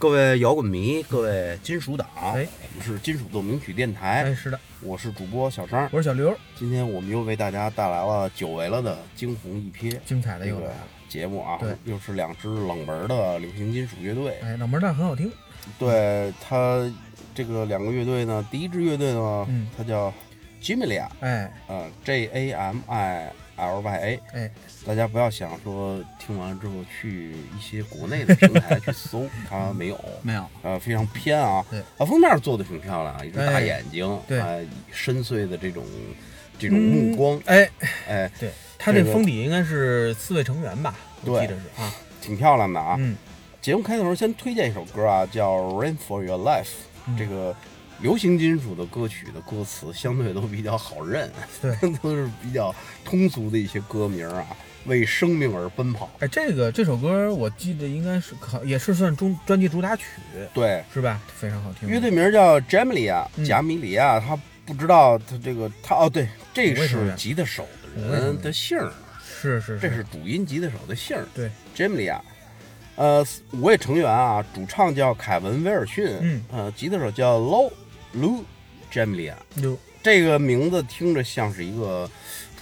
各位摇滚迷，各位金属党，哎我们是金属奏鸣曲电台，哎，是的，我是主播小张。我是小刘，今天我们又为大家带来了久违了的惊鸿一瞥精彩的一个。节目啊，对又是两支冷门的流行金属乐队。哎，冷门但很好听。对它这个两个乐队呢，第一支乐队呢，嗯它叫 Jamilia，哎，呃，J A M I L Y A。哎，大家不要想说听完之后去一些国内的平台去搜，它没有，没有，呃，非常偏啊。对啊，封面做的挺漂亮啊，一只大哎眼睛，对啊，深邃的这种这种目光，哎，哎，对，它这这个封底应该是四位成员吧？我记得是啊。挺漂亮的啊。嗯，节目开头先推荐一首歌啊，叫《Rain for Your Life》。嗯这个流行金属的歌曲的歌词相对都比较好认，对，都是比较通俗的一些歌名啊，为生命而奔跑。哎，这个这首歌我记得应该是可也是算中专辑主打曲，对，是吧？非常好听。乐队名叫 Jamelia，嗯贾米里亚。他不知道他这个他哦，对，这是吉他手的人的姓儿，是是这是主音吉他手的姓儿。对 Jamelia。呃，五位成员啊，主唱叫凯文·威尔逊，嗯，呃，吉他手叫 Lu Jamelia。有这个名字听着像是一个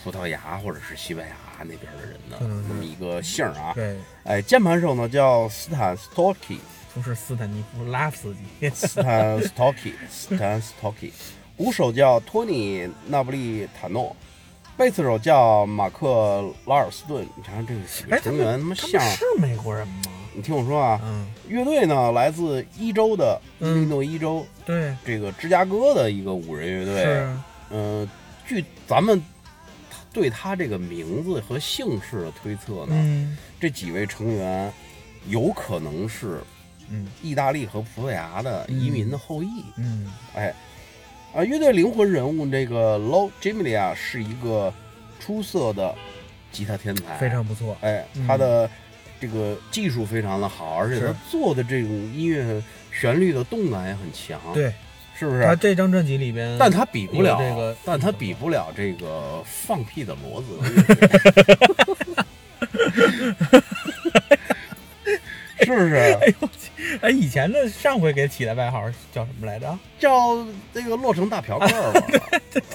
葡萄牙或者是西班牙那边的人的那么一个姓啊。对，哎，键盘手呢叫斯坦斯托基，不是斯坦尼夫拉夫斯基。斯坦斯托基，斯坦斯托基。鼓手叫托尼纳布利塔诺，贝斯手叫马克拉尔斯顿。你瞧瞧这几个哎，他成员，他们妈像。是美国人吗？你听我说啊，嗯，乐队呢来自伊州的伊嗯利诺伊州对，这个芝加哥的一个五人乐队。嗯，呃，据咱们对他这个名字和姓氏的推测呢，嗯。这几位成员有可能是嗯。意大利和葡萄牙的移民的后裔。嗯，哎，啊，乐队灵魂人物这个 Lo Jimilia 是一个出色的吉他天才，非常不错。哎，嗯。他的这个技术非常的好，而且他做的这种音乐旋律的动感也很强，，对是不是？他这张专辑里边，但他比不了这个但他比不了这个放屁的骡子，是不是？哎，以前的上回给起的外号叫什么来着？叫这个洛城大瓢盖儿吧？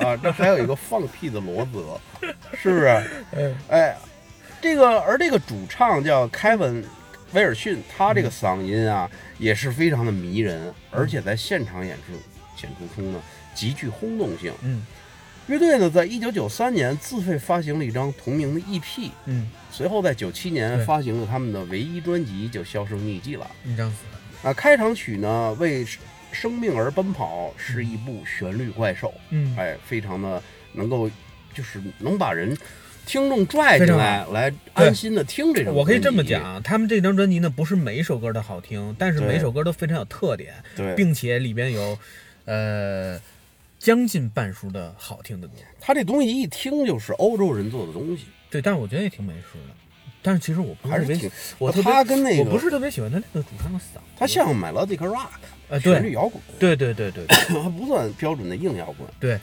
啊，这还有一个放屁的骡子，是不是？嗯哎，这个而这个主唱叫凯文·威尔逊，他这个嗓音啊也是非常的迷人，而且在现场演出演出中呢极具轰动性。嗯。乐队呢在一九九三年自费发行了一张同名的 EP，嗯，随后在九七年发行了他们的唯一专辑，就销声匿迹了。一张死。啊，开场曲呢为生命而奔跑是一部旋律怪兽，嗯，哎，非常的能够就是能把人听众拽进来，来安心的听这首。我可以这么，讲，他们这张专辑呢，不是每一首歌都好听，但是每首歌都非常有特点，对，并且里边有，呃，将近半数的好听的歌。他这东西一听就是欧洲人做的东西，对，但是我觉得也挺美式的。但是其实我不特别还是挺，我他跟那个我不是特别喜欢他那个主唱的嗓子，他像 melodic rock，旋律摇滚，对对对对对。还不算标准的硬摇滚。对，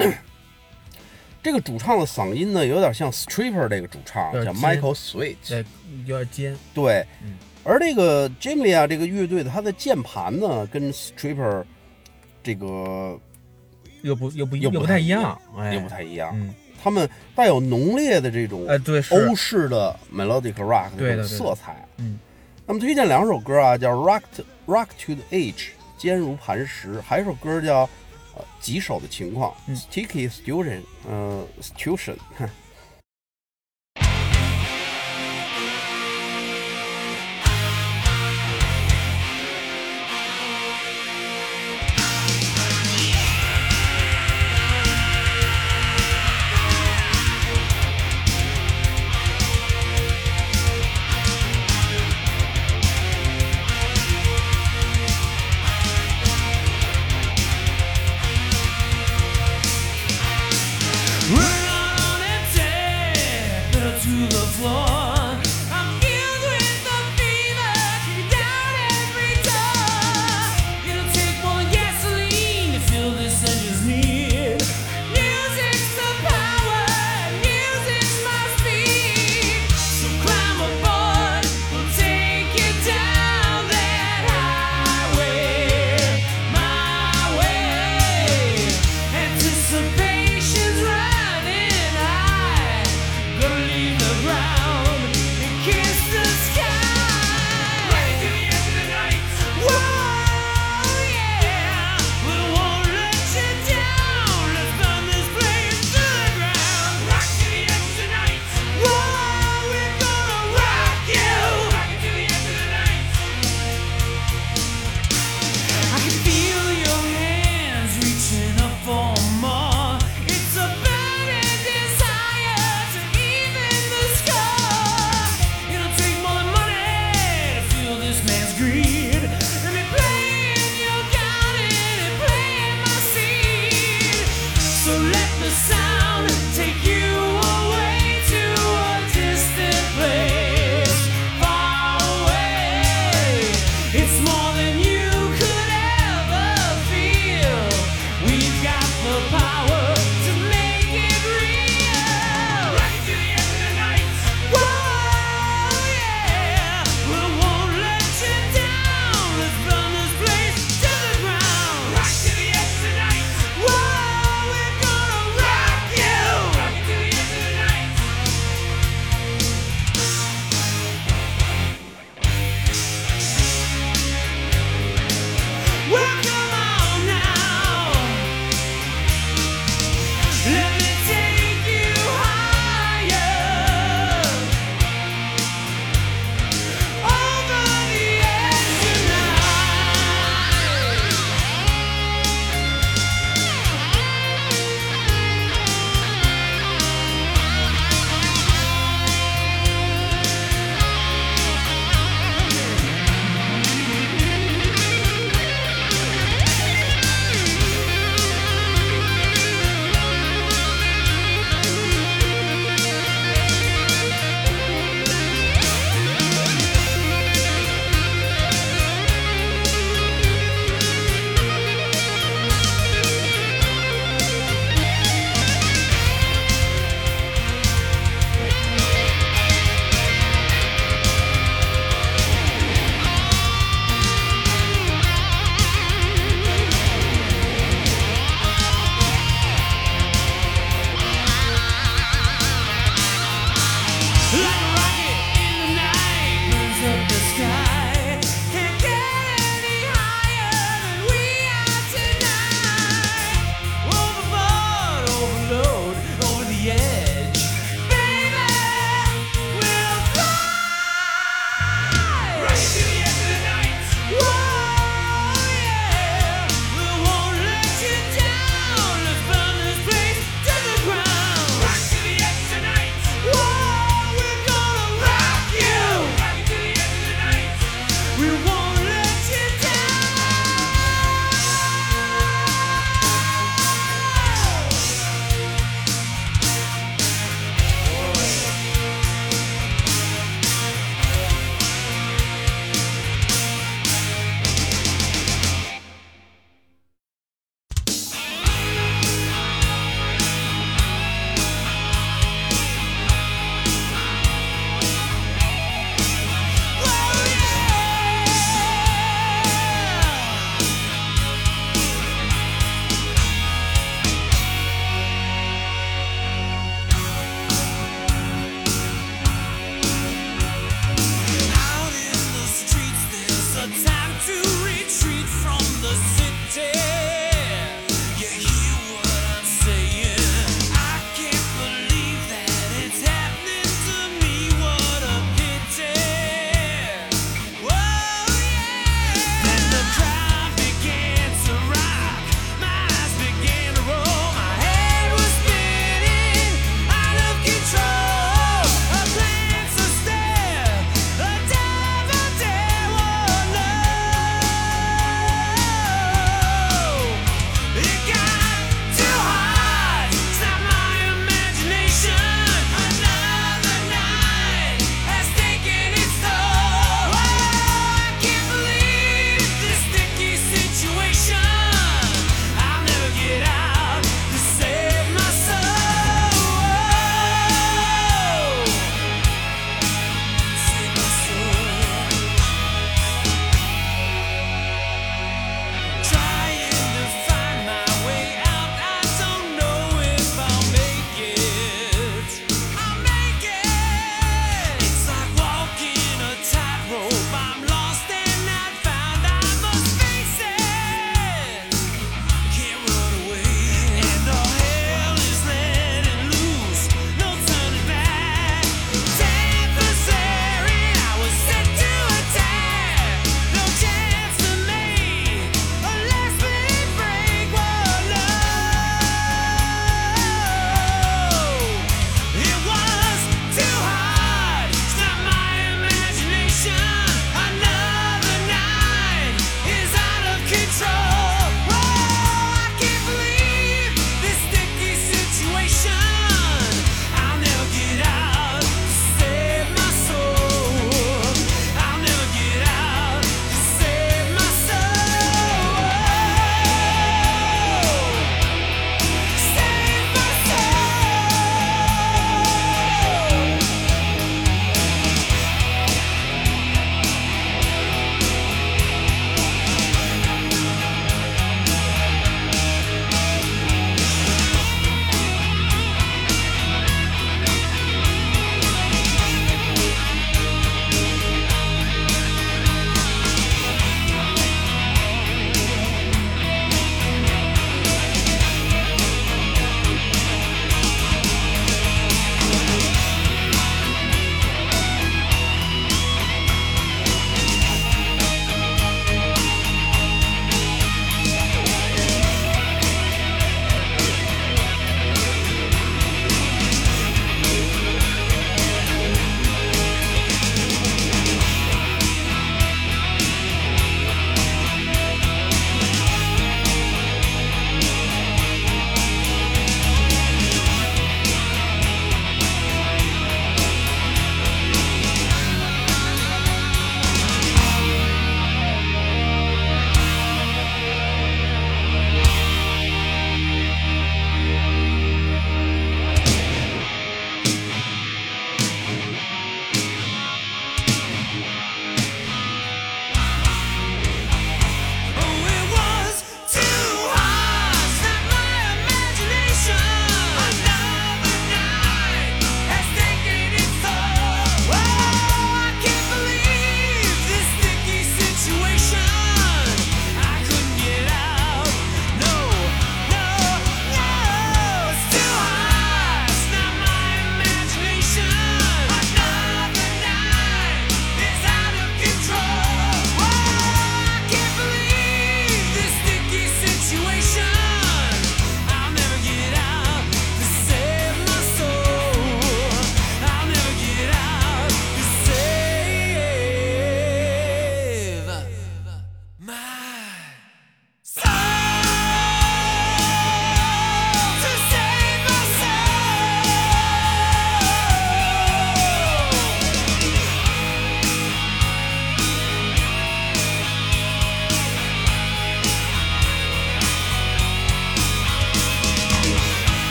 这个主唱的嗓音呢，有点像 Stripper 这个主唱叫 Michael Sweet，对，有点尖，对嗯，而这个 Jamelia 这个乐队的它的键盘呢，跟 Stripper 这个又不又不又不不太一样，哎，又不太一样，嗯，他们带有浓烈的这种哎，对，欧式的 melodic rock 这种对的对的。色彩。嗯，那么推荐两首歌啊，叫 Rock to, Rock to the Edge，坚如磐石，还有一首歌叫呃棘手的情况、嗯 Sticky Situation，呃 Situation，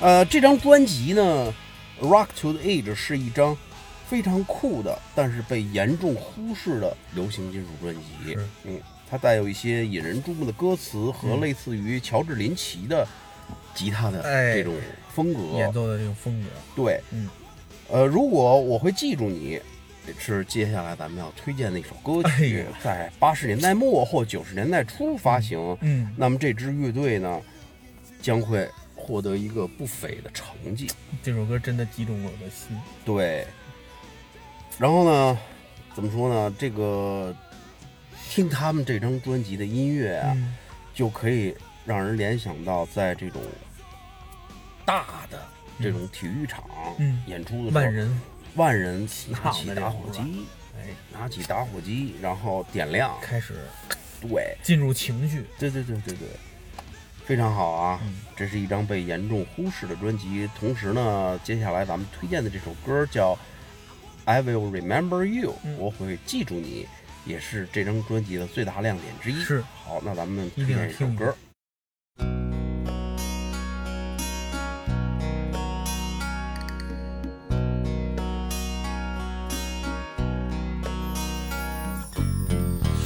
呃，这张专辑呢，《Rock to the Edge》是一张非常酷的，但是被严重忽视的流行金属专辑。嗯，它带有一些引人注目的歌词和嗯类似于乔治林奇的吉他的哎这种风格。演奏的这种风格，对，嗯，呃，如果我会记住你，是接下来咱们要推荐的一首歌哎曲呀，在八十年代末或九十年代初发行。嗯，那么这支乐队呢，将会获得一个不菲的成绩。这首歌真的击中我的心。对，然后呢，怎么说呢？这个听他们这张专辑的音乐啊，嗯就可以让人联想到在这种大的这种体育场嗯演出的时候，万人万人拿唱起的这种是吧打火机，哎，拿起打火机，然后点亮，开始对，进入情绪。对对对对对，非常好啊！嗯这是一张被严重忽视的专辑。同时呢，接下来咱们推荐的这首歌叫《I Will Remember You》，嗯我会记住你，也是这张专辑的最大亮点之一。是好，那咱们推荐一首歌。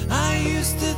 I used to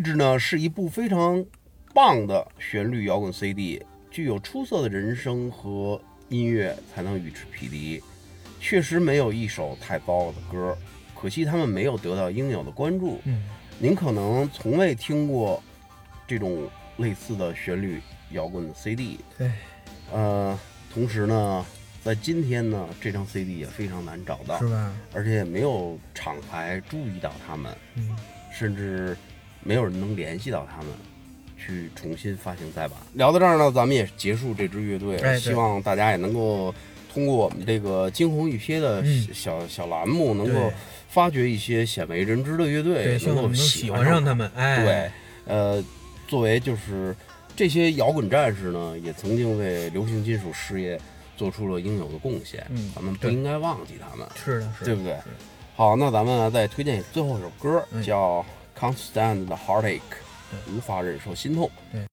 Age 呢是一部非常棒的旋律摇滚 CD，具有出色的人声和音乐才能与之匹敌。确实没有一首太糟的歌，可惜他们没有得到应有的关注。嗯，您可能从未听过这种类似的旋律摇滚的 CD。对，呃，同时呢，在今天呢，这张 CD 也非常难找到是，吧？而且也没有厂牌注意到他们，嗯，甚至没有人能联系到他们。去重新发行再版。聊到这儿呢，咱们也结束这支乐队，哎希望大家也能够通过我们这个惊鸿一瞥的嗯小、小栏目，能够发掘一些鲜为人知的乐队，对，希望我能够喜欢欢上他们。哎，对，呃，作为就是这些摇滚战士呢，也曾经为流行金属事业做出了应有的贡献，嗯咱们不应该忘记他们。是的，是的，对不对好，那咱们呢再推荐最后一首歌，嗯叫《Stand the Heartache》，对无法忍受心痛。对。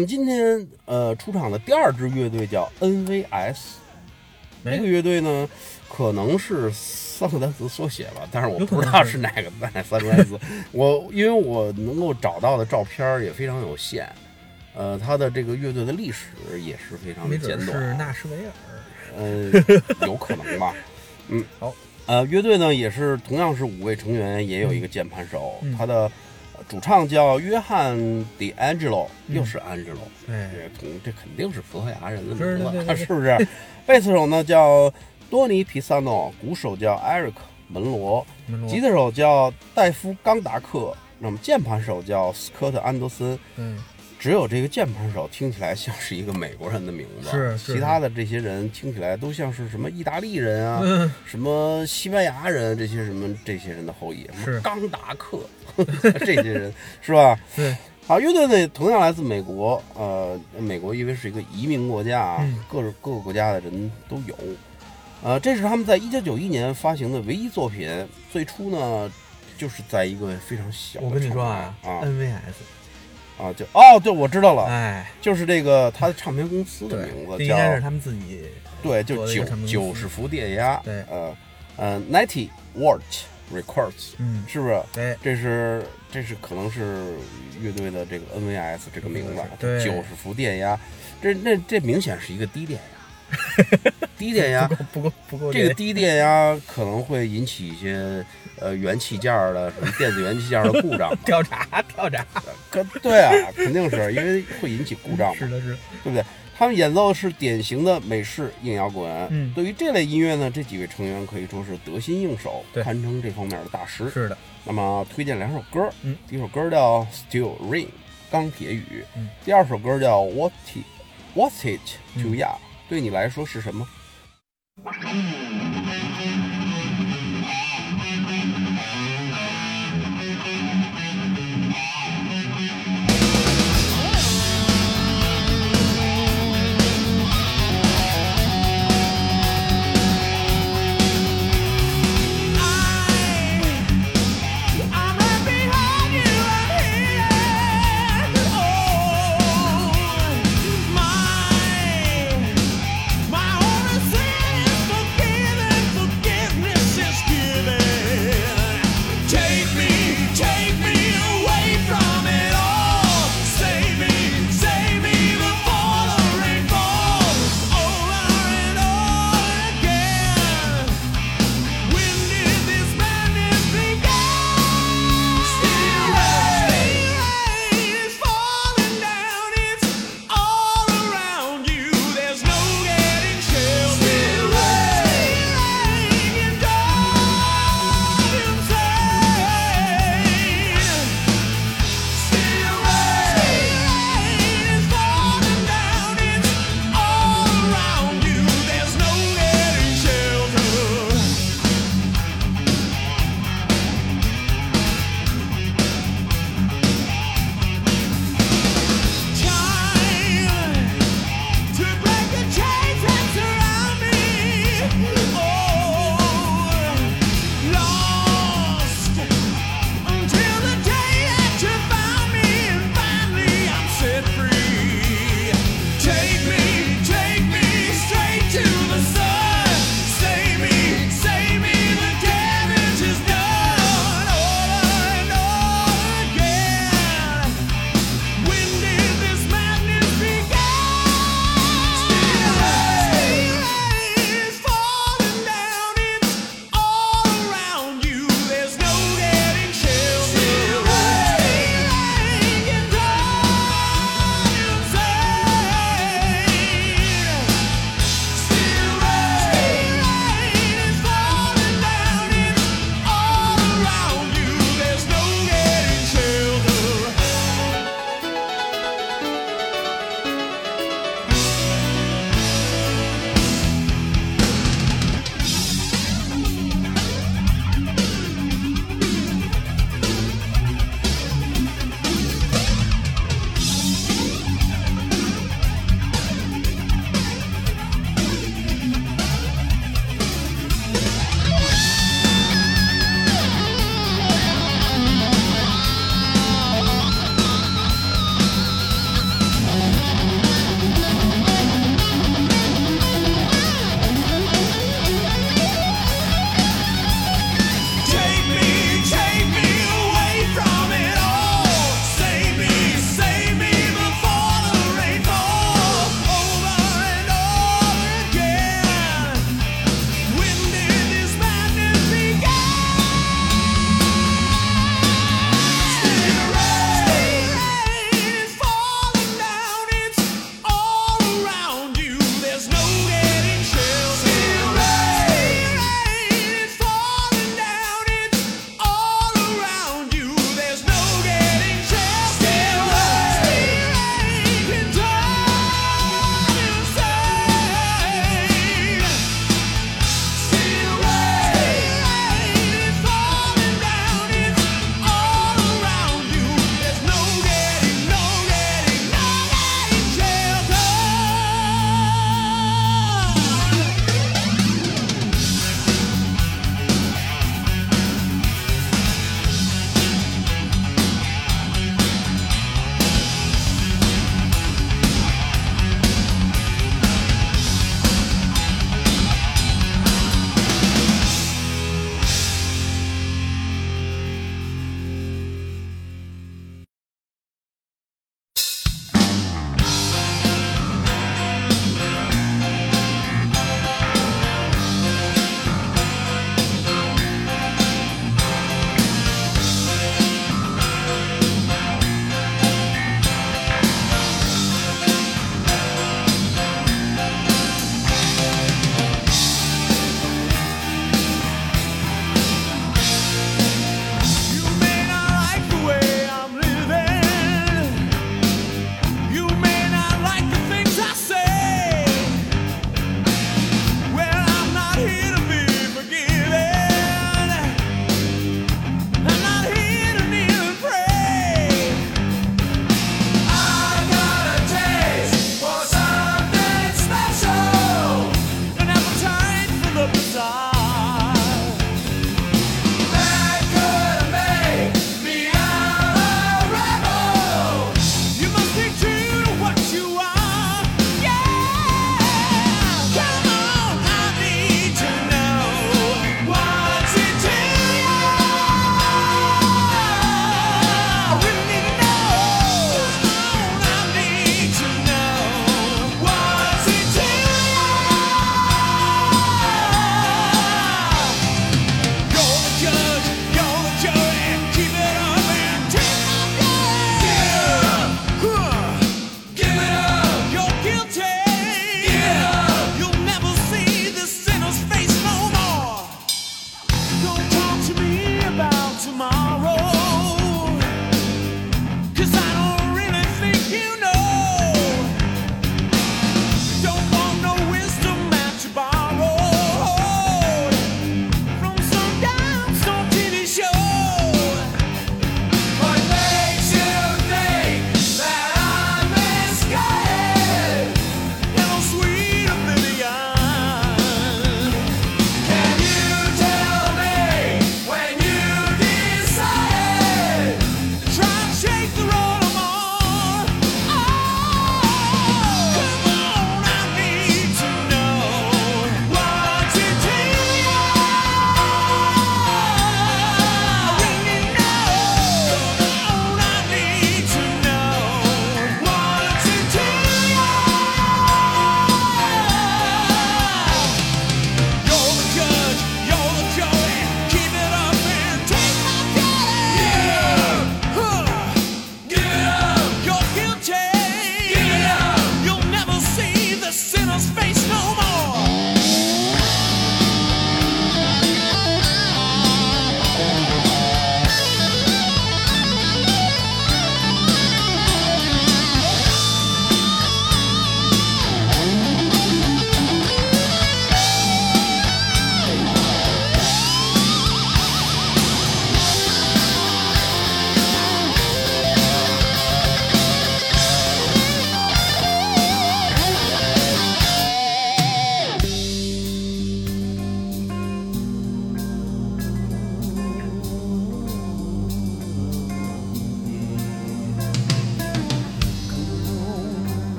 那么今天呃出场的第二支乐队叫 NVS，哎这个乐队呢可能是三个单词缩写吧，但是我不知道是哪个哪三个单词。我因为我能够找到的照片也非常有限，呃，他的这个乐队的历史也是非常的简短。纳什维尔。呃，有可能吧，嗯，好，呃，乐队呢也是同样是五位成员，也有一个键盘手，嗯。他的呃主唱叫约翰·迪安吉洛，嗯。又是安吉洛，对，这肯定是葡萄牙人的是名字，是不是？贝斯手呢叫多尼皮萨诺，鼓手叫艾瑞克门罗，门罗。吉他手叫戴夫冈达克，那么键盘手叫斯科特安德森。嗯，只有这个键盘手听起来像是一个美国人的名字，是是其他的这些人听起来都像是什么意大利人啊，嗯什么西班牙人，这些什么这些人的后裔，什是么冈达克 这些人是吧？对，好，乐队呢同样来自美国，呃，美国因为是一个移民国家啊，嗯各各个国家的人都有，呃，这是他们在一九九一年发行的唯一作品。最初呢，就是在一个非常小的我跟你说啊啊，NVS，啊，就哦，对，我知道了，哎，就是这个他的唱片公司的名，字这应该是叫他们自己，对，就九九十伏电压，对呃呃，Ninety Watt Records，嗯，是不是？对，这是这是可能是乐队的这个 NVS 这个名字，对九十伏电压，这那这明显是一个低电压，低电压不，够不够不够这个低电压可能会引起一些呃元器件儿的什么电子元器件儿的故障，调查调 查，可对啊，肯定是因为会引起故障嘛是，的是，对不对？他们演奏的是典型的美式硬摇滚。嗯对于这类音乐呢，这几位成员可以说是得心应手，堪称这方面的大师。是的，那么推荐两首歌，嗯，第一首歌叫《Steel Rain》钢铁雨，嗯第二首歌叫《What It What's It to 嗯 Ya》，对你来说是什么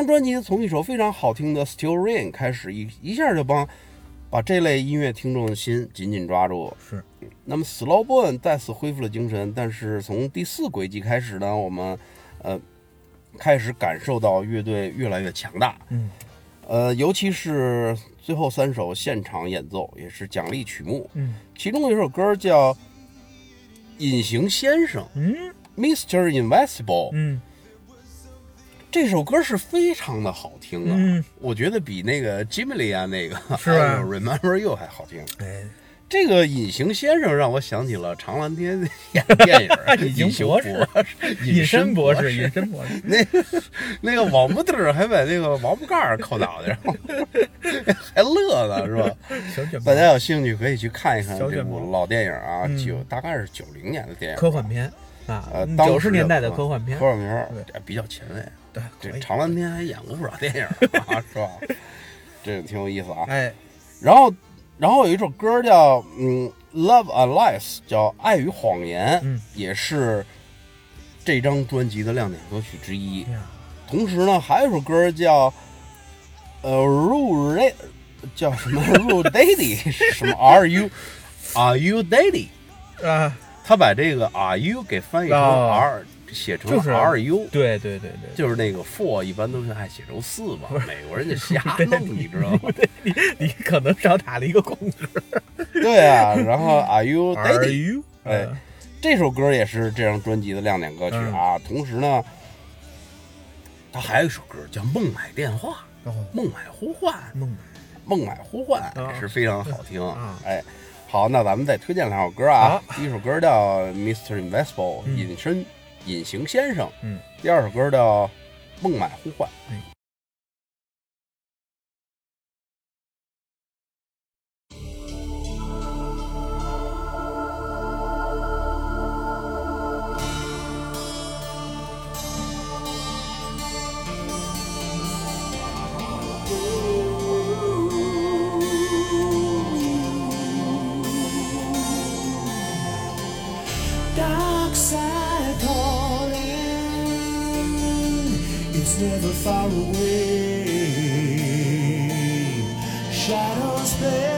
张专辑从一首非常好听的《Still Rain》开始，一一下就帮把这类音乐听众的心紧紧抓住。是，那么 Slow Burn 再次恢复了精神，但是从第四轨迹开始呢，我们呃开始感受到乐队越来越强大。嗯，呃，尤其是最后三首现场演奏也是奖励曲目，嗯其中有一首歌叫《隐形先生》嗯 （Mr. Invisible）。嗯这首歌是非常的好听啊，嗯。我觉得比那个 Jimmy Lee 啊那个是 Remember You 还好听。哎，这个隐形先生让我想起了常蓝天演电影 隐形博士。隐隐身博士士，隐身博士，那个那个王八蛋还把那个王八盖儿扣脑袋上，还乐呢是吧？小大家有兴趣可以去看一看这部老电影啊，嗯。九大概是九零年的电影，科幻片啊九十年代的科科幻片科，幻片比较前卫。对。这长蓝天还演过不少电影 啊，是吧？这个挺有意思啊。哎，然后，然后有一首歌叫嗯《Love and Lies》，叫《爱与谎言》，嗯也是这张专辑的亮点歌曲之一。同时呢，还有一首歌叫呃《Rule Ra- 叫什么 Rule Daddy 是什么 Are you Are you Daddy？啊，他把这个 Are you 给翻译成哦 R，、写成就是 Are you。对对对对，就是那个 for 一般都是爱写成四吧，美国人就瞎 对弄，你知道吗？你你可能少打了一个空格。对啊，然后 Are you Are Daddy？you？哎这首歌也是这张专辑的亮点歌曲啊。同时呢，他还有一首歌叫《孟买电话》，哦，《孟买呼唤》，梦《孟买呼唤》是非常好听啊。哎，好，那咱们再推荐两首歌啊好。第一首歌叫《Mr. Invisible》，嗯隐身隐形先生。嗯。第二首歌叫《孟买呼唤》。哎 it's never far away. Shadows play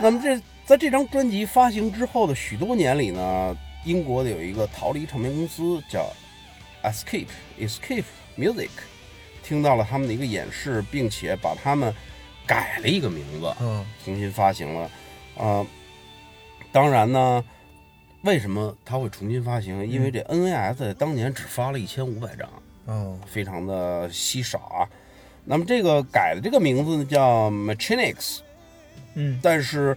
那么这在这张专辑发行之后的许多年里呢，英国的有一个逃离唱片公司叫 Escape Escape Music，听到了他们的一个演示，并且把他们改了一个名字，嗯重新发行了。呃，当然呢，为什么它会重新发行？因为这 NAS 当年只发了一千五百张，嗯非常的稀少啊。那么这个改的这个名字呢叫 Machinics，嗯。但是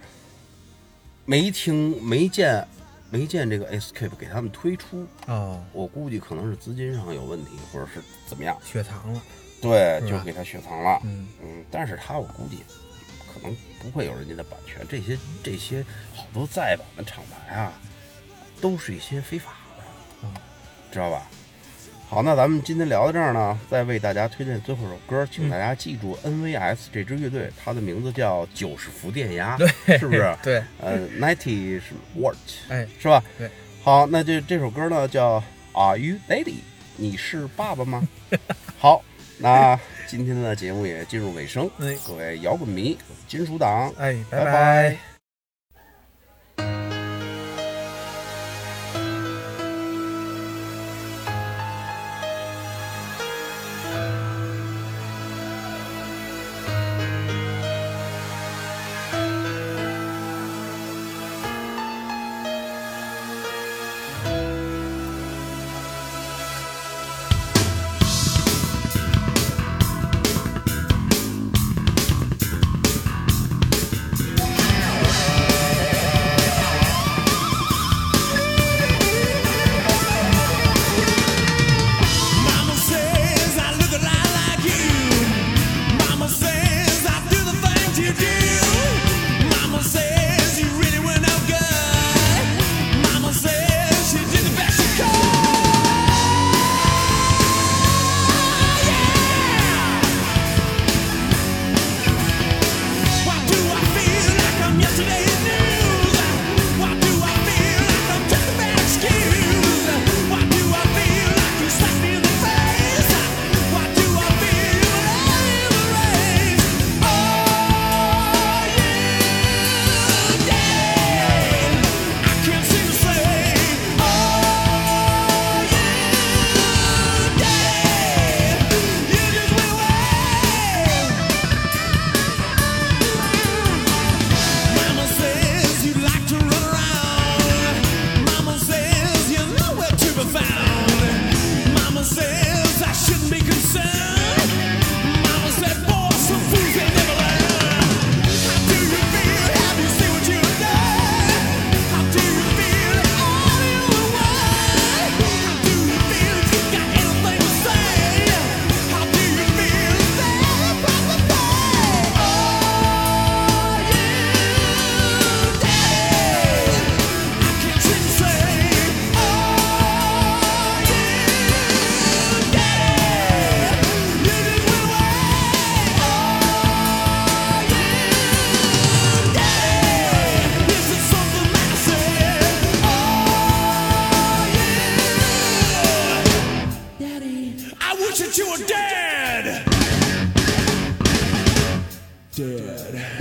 没听没见没见这个 Escape 给他们推出，哦，我估计可能是资金上有问题，或者是怎么样，雪藏了，对，就给他雪藏了。嗯。嗯，但是他我估计可能不会有人家的版权，这些这些好多再版的厂牌啊，都是一些非法的，嗯知道吧？好，那咱们今天聊到这儿呢，再为大家推荐最后一首歌，请大家记住 NVS 这支乐队，它的名字叫九十伏电压，对，是不是？对，呃，ninety 是 watt，哎，是吧？对。好，那就这首歌呢叫 Are You Daddy？你是爸爸吗？好，那今天的节目也进入尾声，哎各位摇滚迷、金属党，哎，拜拜